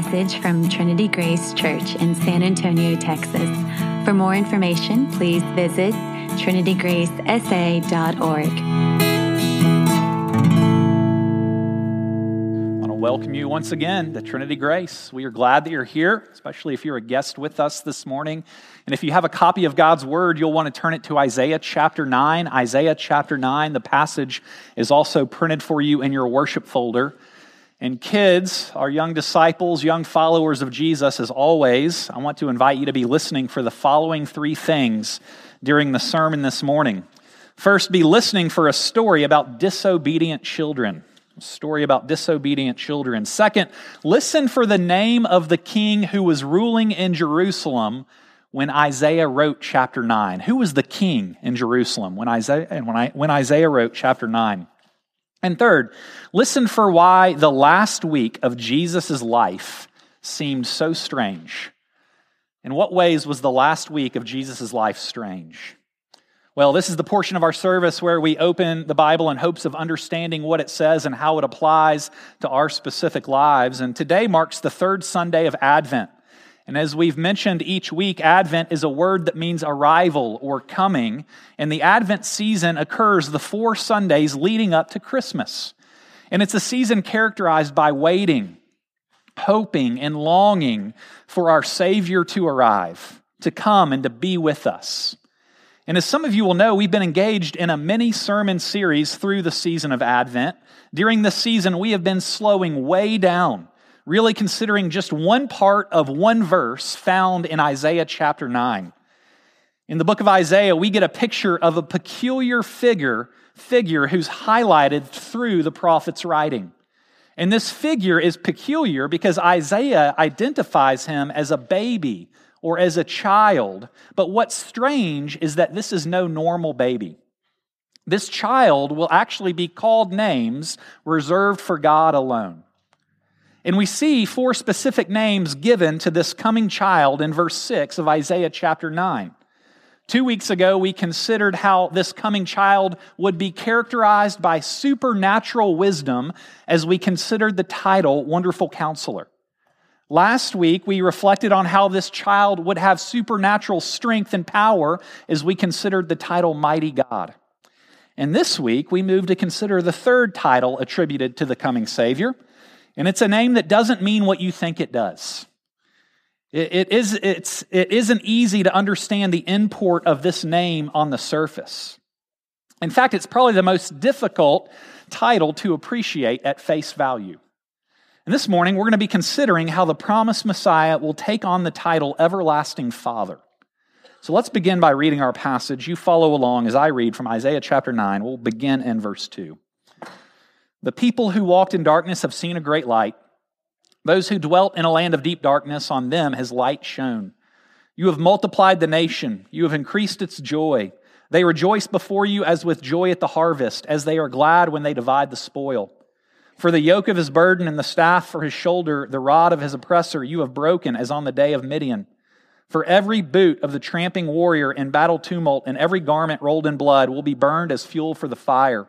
message from Trinity Grace Church in San Antonio, Texas. For more information, please visit trinitygracesa.org. I want to welcome you once again to Trinity Grace. We are glad that you're here, especially if you're a guest with us this morning. And if you have a copy of God's Word, you'll want to turn it to Isaiah chapter 9. Isaiah chapter 9, the passage is also printed for you in your worship folder. And kids, our young disciples, young followers of Jesus, as always, I want to invite you to be listening for the following three things during the sermon this morning. First, be listening for a story about disobedient children. A story about disobedient children. Second, listen for the name of the king who was ruling in Jerusalem when Isaiah wrote chapter 9. Who was the king in Jerusalem when Isaiah, when, I, when Isaiah wrote chapter 9? And third, listen for why the last week of Jesus' life seemed so strange. In what ways was the last week of Jesus' life strange? Well, this is the portion of our service where we open the Bible in hopes of understanding what it says and how it applies to our specific lives. And today marks the third Sunday of Advent. And as we've mentioned each week, Advent is a word that means arrival or coming. And the Advent season occurs the four Sundays leading up to Christmas. And it's a season characterized by waiting, hoping, and longing for our Savior to arrive, to come and to be with us. And as some of you will know, we've been engaged in a mini sermon series through the season of Advent. During this season, we have been slowing way down really considering just one part of one verse found in Isaiah chapter 9. In the book of Isaiah, we get a picture of a peculiar figure, figure who's highlighted through the prophet's writing. And this figure is peculiar because Isaiah identifies him as a baby or as a child. But what's strange is that this is no normal baby. This child will actually be called names reserved for God alone. And we see four specific names given to this coming child in verse 6 of Isaiah chapter 9. Two weeks ago, we considered how this coming child would be characterized by supernatural wisdom as we considered the title Wonderful Counselor. Last week, we reflected on how this child would have supernatural strength and power as we considered the title Mighty God. And this week, we move to consider the third title attributed to the coming Savior, and it's a name that doesn't mean what you think it does. It, it, is, it's, it isn't easy to understand the import of this name on the surface. In fact, it's probably the most difficult title to appreciate at face value. And this morning, we're going to be considering how the promised Messiah will take on the title Everlasting Father. So let's begin by reading our passage. You follow along as I read from Isaiah chapter 9. We'll begin in verse 2. The people who walked in darkness have seen a great light. Those who dwelt in a land of deep darkness, on them has light shone. You have multiplied the nation, you have increased its joy. They rejoice before you as with joy at the harvest, as they are glad when they divide the spoil. For the yoke of his burden and the staff for his shoulder, the rod of his oppressor, you have broken as on the day of Midian. For every boot of the tramping warrior in battle tumult and every garment rolled in blood will be burned as fuel for the fire.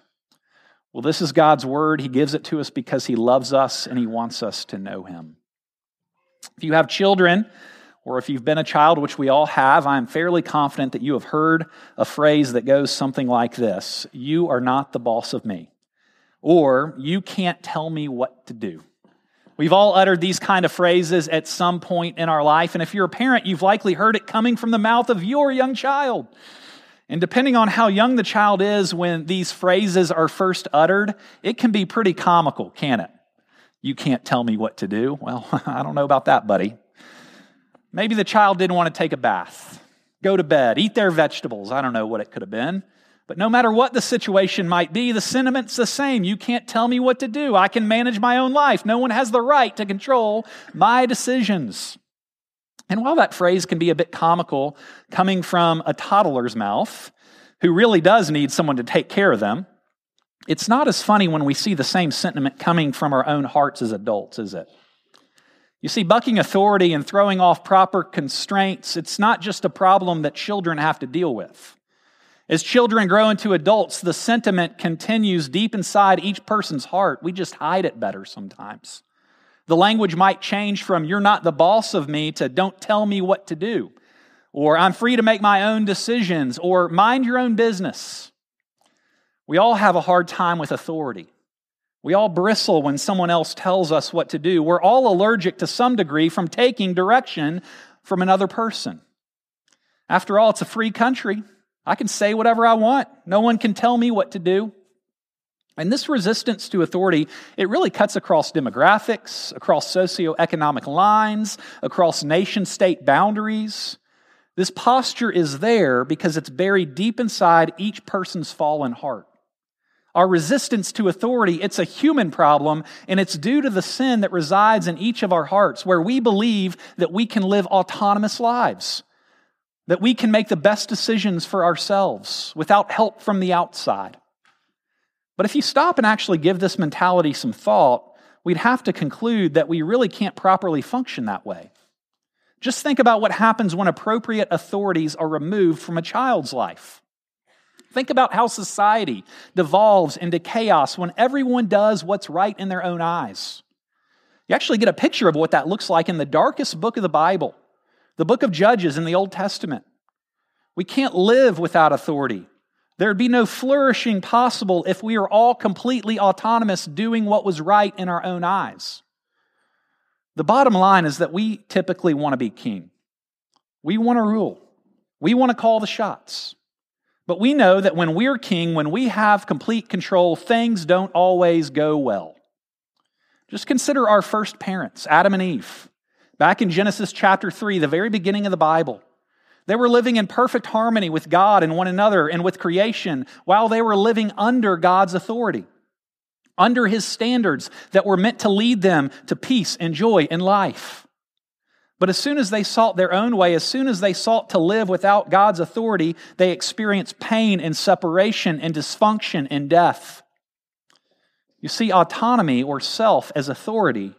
Well, this is God's word. He gives it to us because He loves us and He wants us to know Him. If you have children, or if you've been a child, which we all have, I'm fairly confident that you have heard a phrase that goes something like this You are not the boss of me, or You can't tell me what to do. We've all uttered these kind of phrases at some point in our life, and if you're a parent, you've likely heard it coming from the mouth of your young child. And depending on how young the child is when these phrases are first uttered, it can be pretty comical, can it? You can't tell me what to do. Well, I don't know about that, buddy. Maybe the child didn't want to take a bath, go to bed, eat their vegetables. I don't know what it could have been. But no matter what the situation might be, the sentiment's the same. You can't tell me what to do. I can manage my own life. No one has the right to control my decisions. And while that phrase can be a bit comical coming from a toddler's mouth, who really does need someone to take care of them, it's not as funny when we see the same sentiment coming from our own hearts as adults, is it? You see, bucking authority and throwing off proper constraints, it's not just a problem that children have to deal with. As children grow into adults, the sentiment continues deep inside each person's heart. We just hide it better sometimes. The language might change from, you're not the boss of me, to don't tell me what to do, or I'm free to make my own decisions, or mind your own business. We all have a hard time with authority. We all bristle when someone else tells us what to do. We're all allergic to some degree from taking direction from another person. After all, it's a free country. I can say whatever I want. No one can tell me what to do. And this resistance to authority, it really cuts across demographics, across socioeconomic lines, across nation state boundaries. This posture is there because it's buried deep inside each person's fallen heart. Our resistance to authority, it's a human problem, and it's due to the sin that resides in each of our hearts, where we believe that we can live autonomous lives, that we can make the best decisions for ourselves without help from the outside. But if you stop and actually give this mentality some thought, we'd have to conclude that we really can't properly function that way. Just think about what happens when appropriate authorities are removed from a child's life. Think about how society devolves into chaos when everyone does what's right in their own eyes. You actually get a picture of what that looks like in the darkest book of the Bible, the book of Judges in the Old Testament. We can't live without authority. There'd be no flourishing possible if we are all completely autonomous doing what was right in our own eyes. The bottom line is that we typically want to be king. We want to rule. We want to call the shots. But we know that when we're king, when we have complete control, things don't always go well. Just consider our first parents, Adam and Eve. Back in Genesis chapter 3, the very beginning of the Bible, they were living in perfect harmony with God and one another and with creation while they were living under God's authority, under His standards that were meant to lead them to peace and joy and life. But as soon as they sought their own way, as soon as they sought to live without God's authority, they experienced pain and separation and dysfunction and death. You see, autonomy or self as authority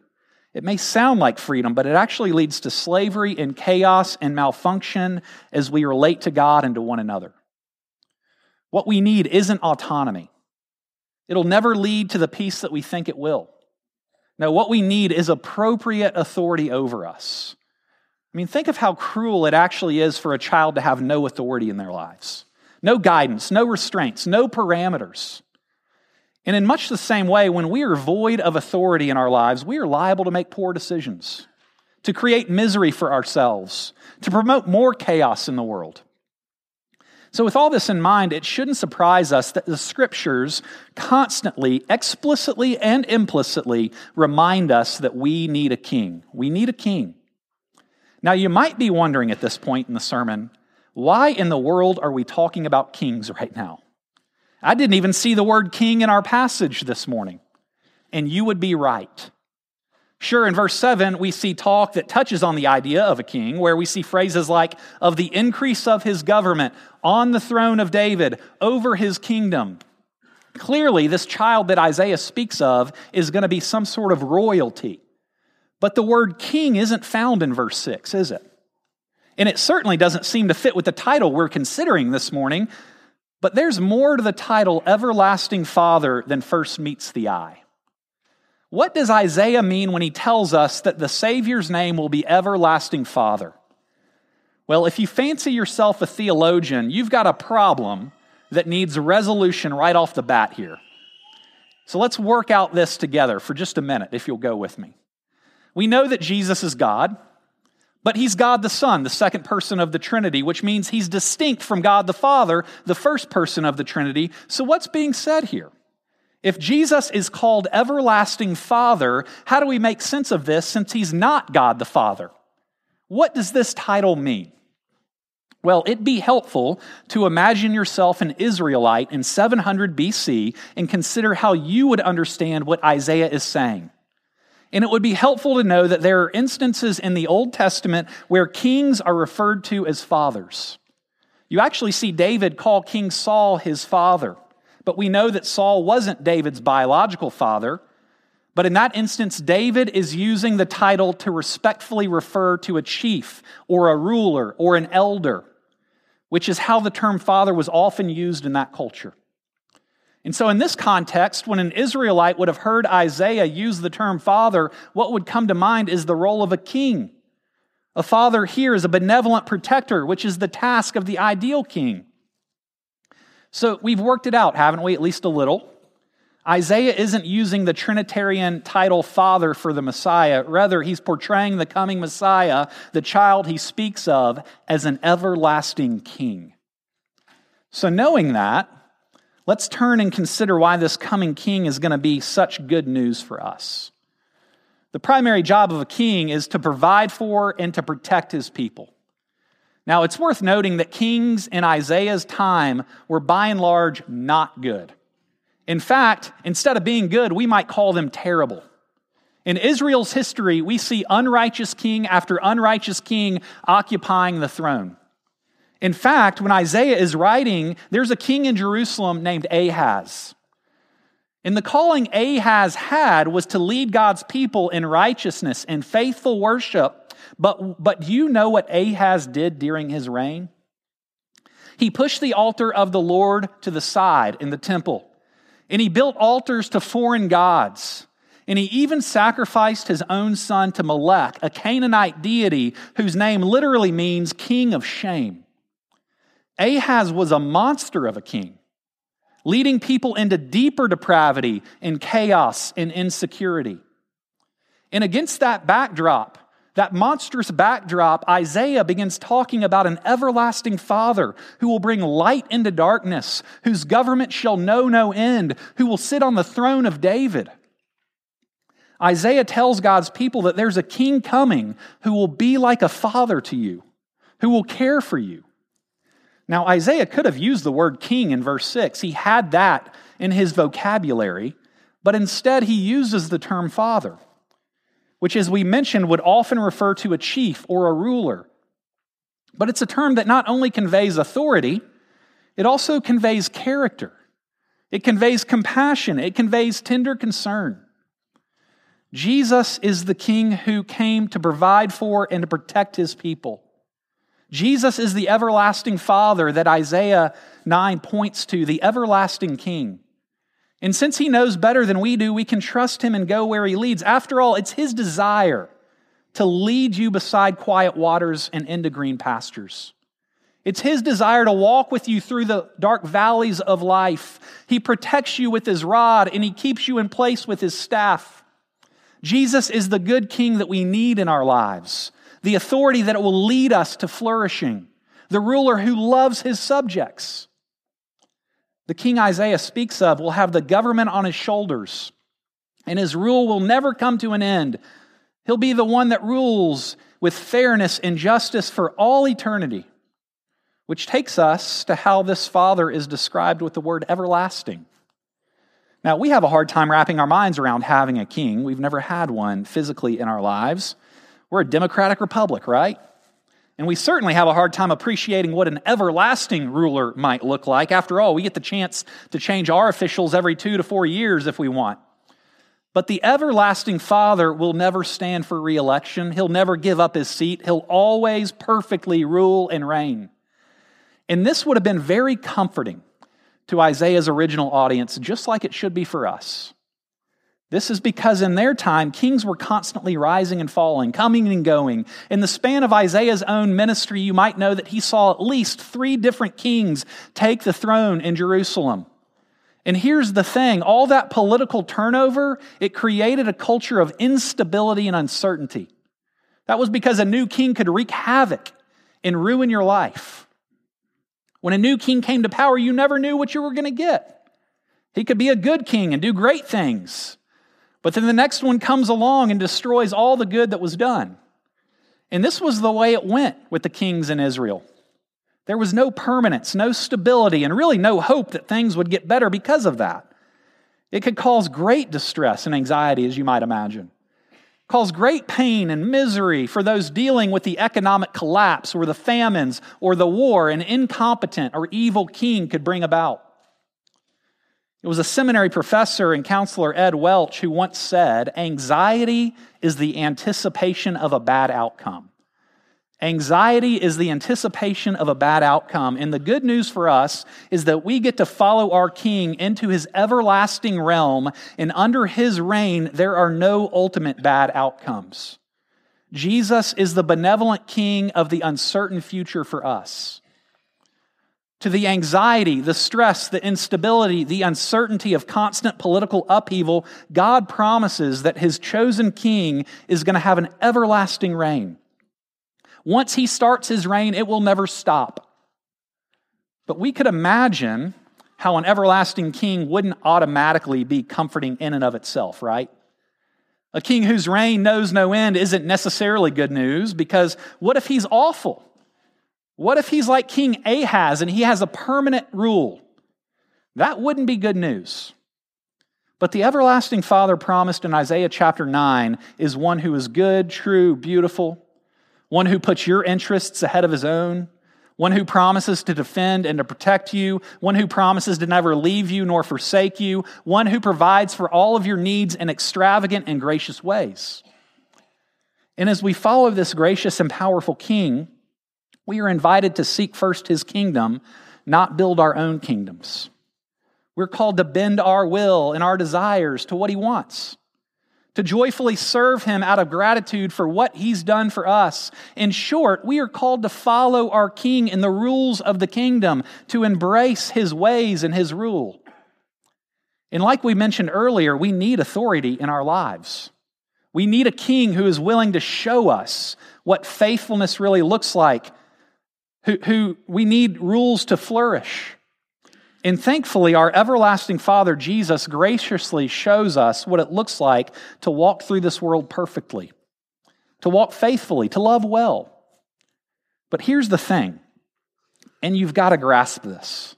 it may sound like freedom, but it actually leads to slavery and chaos and malfunction as we relate to God and to one another. What we need isn't autonomy. It'll never lead to the peace that we think it will. No, what we need is appropriate authority over us. I mean, think of how cruel it actually is for a child to have no authority in their lives no guidance, no restraints, no parameters. And in much the same way, when we are void of authority in our lives, we are liable to make poor decisions, to create misery for ourselves, to promote more chaos in the world. So, with all this in mind, it shouldn't surprise us that the scriptures constantly, explicitly, and implicitly remind us that we need a king. We need a king. Now, you might be wondering at this point in the sermon, why in the world are we talking about kings right now? I didn't even see the word king in our passage this morning. And you would be right. Sure, in verse 7, we see talk that touches on the idea of a king, where we see phrases like, of the increase of his government, on the throne of David, over his kingdom. Clearly, this child that Isaiah speaks of is going to be some sort of royalty. But the word king isn't found in verse 6, is it? And it certainly doesn't seem to fit with the title we're considering this morning but there's more to the title Everlasting Father than first meets the eye. What does Isaiah mean when he tells us that the Savior's name will be Everlasting Father? Well, if you fancy yourself a theologian, you've got a problem that needs resolution right off the bat here. So let's work out this together for just a minute, if you'll go with me. We know that Jesus is God. But he's God the Son, the second person of the Trinity, which means he's distinct from God the Father, the first person of the Trinity. So, what's being said here? If Jesus is called everlasting Father, how do we make sense of this since he's not God the Father? What does this title mean? Well, it'd be helpful to imagine yourself an Israelite in 700 BC and consider how you would understand what Isaiah is saying. And it would be helpful to know that there are instances in the Old Testament where kings are referred to as fathers. You actually see David call King Saul his father, but we know that Saul wasn't David's biological father. But in that instance, David is using the title to respectfully refer to a chief or a ruler or an elder, which is how the term father was often used in that culture. And so, in this context, when an Israelite would have heard Isaiah use the term father, what would come to mind is the role of a king. A father here is a benevolent protector, which is the task of the ideal king. So, we've worked it out, haven't we? At least a little. Isaiah isn't using the Trinitarian title Father for the Messiah. Rather, he's portraying the coming Messiah, the child he speaks of, as an everlasting king. So, knowing that, let's turn and consider why this coming king is going to be such good news for us. The primary job of a king is to provide for and to protect his people. Now, it's worth noting that kings in Isaiah's time were by and large not good. In fact, instead of being good, we might call them terrible. In Israel's history, we see unrighteous king after unrighteous king occupying the throne. In fact, when Isaiah is writing, there's a king in Jerusalem named Ahaz. And the calling Ahaz had was to lead God's people in righteousness and faithful worship. But, but do you know what Ahaz did during his reign? He pushed the altar of the Lord to the side in the temple. And he built altars to foreign gods. And he even sacrificed his own son to Molech, a Canaanite deity whose name literally means king of shame. Ahaz was a monster of a king, leading people into deeper depravity and chaos and insecurity. And against that backdrop, that monstrous backdrop, Isaiah begins talking about an everlasting Father who will bring light into darkness, whose government shall know no end, who will sit on the throne of David. Isaiah tells God's people that there's a king coming who will be like a father to you, who will care for you. Now, Isaiah could have used the word king in verse 6. He had that in his vocabulary, but instead he uses the term father which, as we mentioned, would often refer to a chief or a ruler. But it's a term that not only conveys authority, it also conveys character. It conveys compassion. It conveys tender concern. Jesus is the king who came to provide for and to protect his people. Jesus is the everlasting Father that Isaiah 9 points to, the everlasting King. And since he knows better than we do, we can trust him and go where he leads. After all, it's his desire to lead you beside quiet waters and into green pastures. It's his desire to walk with you through the dark valleys of life. He protects you with his rod and he keeps you in place with his staff. Jesus is the good king that we need in our lives, the authority that will lead us to flourishing, the ruler who loves his subjects the king Isaiah speaks of will have the government on his shoulders, and his rule will never come to an end. He'll be the one that rules with fairness and justice for all eternity, which takes us to how this Father is described with the word everlasting. Now, we have a hard time wrapping our minds around having a king. We've never had one physically in our lives. We're a democratic republic, right? And we certainly have a hard time appreciating what an everlasting ruler might look like. After all, we get the chance to change our officials every two to four years if we want. But the everlasting Father will never stand for reelection. He'll never give up his seat. He'll always perfectly rule and reign. And this would have been very comforting to Isaiah's original audience, just like it should be for us. This is because in their time, kings were constantly rising and falling, coming and going. In the span of Isaiah's own ministry, you might know that he saw at least three different kings take the throne in Jerusalem. And here's the thing all that political turnover, it created a culture of instability and uncertainty. That was because a new king could wreak havoc and ruin your life. When a new king came to power, you never knew what you were going to get. He could be a good king and do great things. But then the next one comes along and destroys all the good that was done. And this was the way it went with the kings in Israel. There was no permanence, no stability, and really no hope that things would get better because of that. It could cause great distress and anxiety, as you might imagine. cause great pain and misery for those dealing with the economic collapse or the famines or the war an incompetent or evil king could bring about. It was a seminary professor and counselor, Ed Welch, who once said, Anxiety is the anticipation of a bad outcome. Anxiety is the anticipation of a bad outcome. And the good news for us is that we get to follow our King into his everlasting realm, and under his reign, there are no ultimate bad outcomes. Jesus is the benevolent King of the uncertain future for us. To the anxiety, the stress, the instability, the uncertainty of constant political upheaval, God promises that his chosen King is going to have an everlasting reign. Once he starts his reign, it will never stop. But we could imagine how an everlasting king wouldn't automatically be comforting in and of itself, right? A king whose reign knows no end isn't necessarily good news because what if he's awful? What if he's like King Ahaz and he has a permanent rule? That wouldn't be good news. But the everlasting Father promised in Isaiah chapter 9 is one who is good, true, beautiful, one who puts your interests ahead of his own, one who promises to defend and to protect you, one who promises to never leave you nor forsake you, one who provides for all of your needs in extravagant and gracious ways. And as we follow this gracious and powerful King, we are invited to seek first his kingdom, not build our own kingdoms. We're called to bend our will and our desires to what he wants to joyfully serve him out of gratitude for what he's done for us. In short, we are called to follow our king in the rules of the kingdom, to embrace his ways and his rule. And like we mentioned earlier, we need authority in our lives. We need a king who is willing to show us what faithfulness really looks like, who, who we need rules to flourish. And thankfully, our everlasting Father, Jesus, graciously shows us what it looks like to walk through this world perfectly, to walk faithfully, to love well. But here's the thing, and you've got to grasp this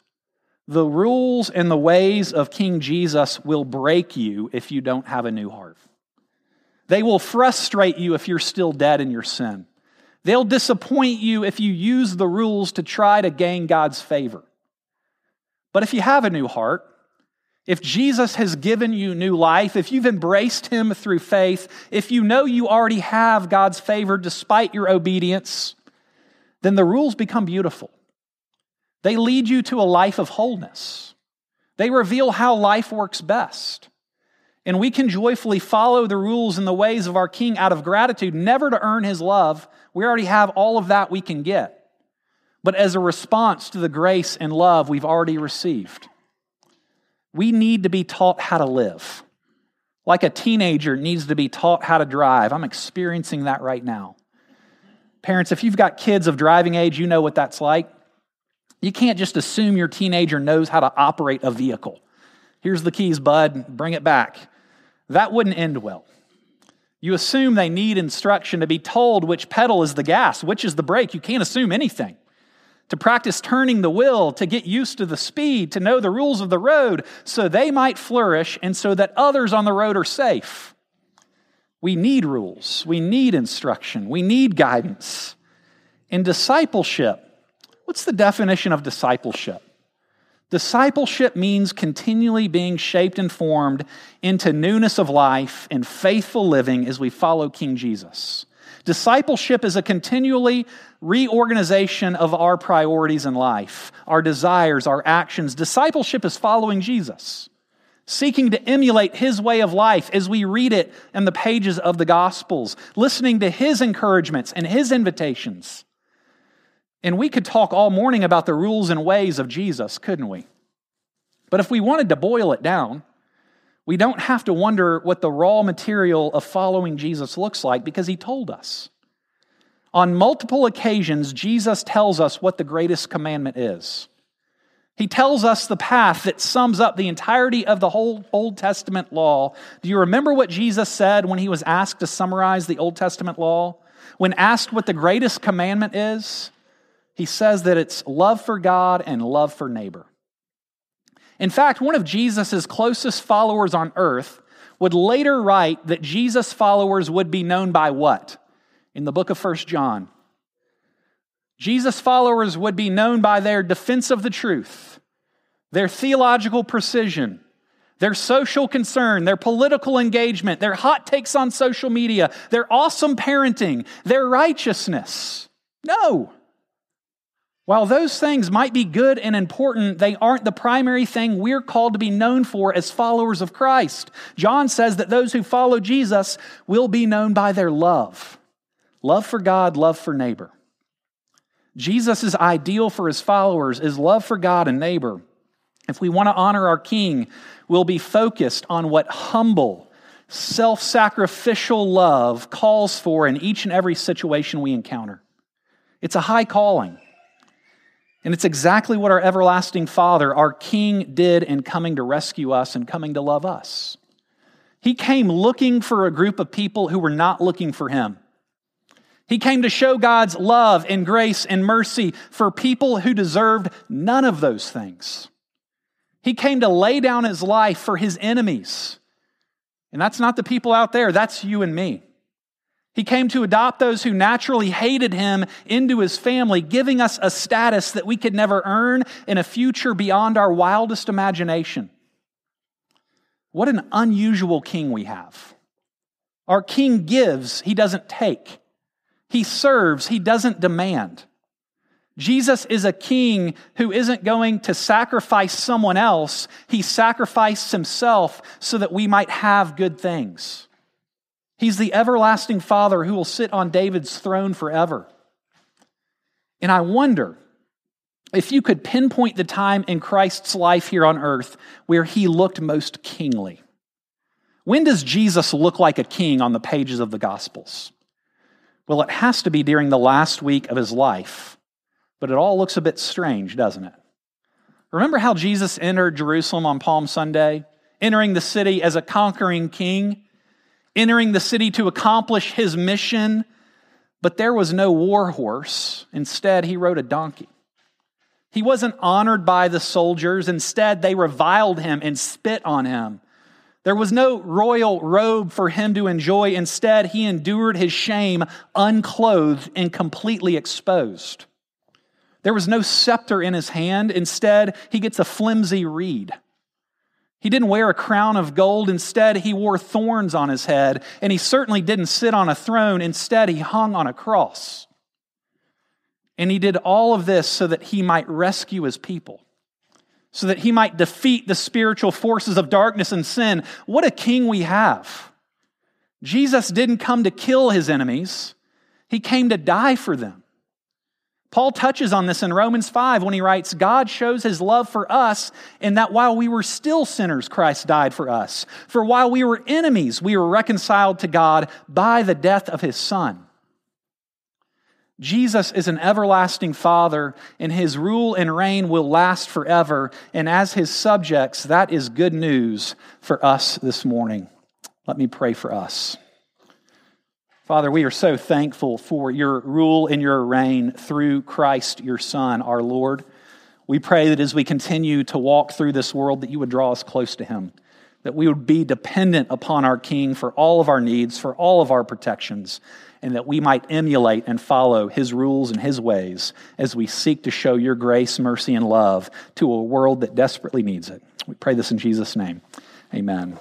the rules and the ways of King Jesus will break you if you don't have a new heart. They will frustrate you if you're still dead in your sin. They'll disappoint you if you use the rules to try to gain God's favor. But if you have a new heart, if Jesus has given you new life, if you've embraced him through faith, if you know you already have God's favor despite your obedience, then the rules become beautiful. They lead you to a life of wholeness. They reveal how life works best. And we can joyfully follow the rules and the ways of our King out of gratitude, never to earn his love. We already have all of that we can get but as a response to the grace and love we've already received. We need to be taught how to live. Like a teenager needs to be taught how to drive. I'm experiencing that right now. Parents, if you've got kids of driving age, you know what that's like. You can't just assume your teenager knows how to operate a vehicle. Here's the keys, bud, bring it back. That wouldn't end well. You assume they need instruction to be told which pedal is the gas, which is the brake. You can't assume anything to practice turning the wheel, to get used to the speed, to know the rules of the road, so they might flourish and so that others on the road are safe. We need rules, we need instruction, we need guidance. In discipleship, what's the definition of discipleship? Discipleship means continually being shaped and formed into newness of life and faithful living as we follow King Jesus. Discipleship is a continually reorganization of our priorities in life, our desires, our actions. Discipleship is following Jesus, seeking to emulate his way of life as we read it in the pages of the Gospels, listening to his encouragements and his invitations. And we could talk all morning about the rules and ways of Jesus, couldn't we? But if we wanted to boil it down, we don't have to wonder what the raw material of following Jesus looks like because he told us. On multiple occasions, Jesus tells us what the greatest commandment is. He tells us the path that sums up the entirety of the whole Old Testament law. Do you remember what Jesus said when he was asked to summarize the Old Testament law? When asked what the greatest commandment is, he says that it's love for God and love for neighbor. In fact, one of Jesus' closest followers on earth would later write that Jesus' followers would be known by what? In the book of First John. Jesus' followers would be known by their defense of the truth, their theological precision, their social concern, their political engagement, their hot takes on social media, their awesome parenting, their righteousness. No. While those things might be good and important, they aren't the primary thing we're called to be known for as followers of Christ. John says that those who follow Jesus will be known by their love love for God, love for neighbor. Jesus' ideal for his followers is love for God and neighbor. If we want to honor our King, we'll be focused on what humble, self sacrificial love calls for in each and every situation we encounter. It's a high calling. And it's exactly what our everlasting Father, our King, did in coming to rescue us and coming to love us. He came looking for a group of people who were not looking for Him. He came to show God's love and grace and mercy for people who deserved none of those things. He came to lay down His life for His enemies. And that's not the people out there, that's you and me. He came to adopt those who naturally hated him into his family, giving us a status that we could never earn in a future beyond our wildest imagination. What an unusual king we have. Our king gives, he doesn't take. He serves, he doesn't demand. Jesus is a king who isn't going to sacrifice someone else, he sacrificed himself so that we might have good things. He's the everlasting Father who will sit on David's throne forever. And I wonder if you could pinpoint the time in Christ's life here on earth where he looked most kingly. When does Jesus look like a king on the pages of the Gospels? Well, it has to be during the last week of his life, but it all looks a bit strange, doesn't it? Remember how Jesus entered Jerusalem on Palm Sunday, entering the city as a conquering king? Entering the city to accomplish his mission, but there was no war horse. Instead, he rode a donkey. He wasn't honored by the soldiers. Instead, they reviled him and spit on him. There was no royal robe for him to enjoy. Instead, he endured his shame unclothed and completely exposed. There was no scepter in his hand. Instead, he gets a flimsy reed. He didn't wear a crown of gold. Instead, he wore thorns on his head. And he certainly didn't sit on a throne. Instead, he hung on a cross. And he did all of this so that he might rescue his people, so that he might defeat the spiritual forces of darkness and sin. What a king we have! Jesus didn't come to kill his enemies, he came to die for them. Paul touches on this in Romans 5 when he writes, God shows his love for us in that while we were still sinners, Christ died for us. For while we were enemies, we were reconciled to God by the death of his Son. Jesus is an everlasting Father, and his rule and reign will last forever. And as his subjects, that is good news for us this morning. Let me pray for us. Father, we are so thankful for your rule and your reign through Christ, your Son, our Lord. We pray that as we continue to walk through this world, that you would draw us close to him, that we would be dependent upon our King for all of our needs, for all of our protections, and that we might emulate and follow his rules and his ways as we seek to show your grace, mercy, and love to a world that desperately needs it. We pray this in Jesus' name. Amen.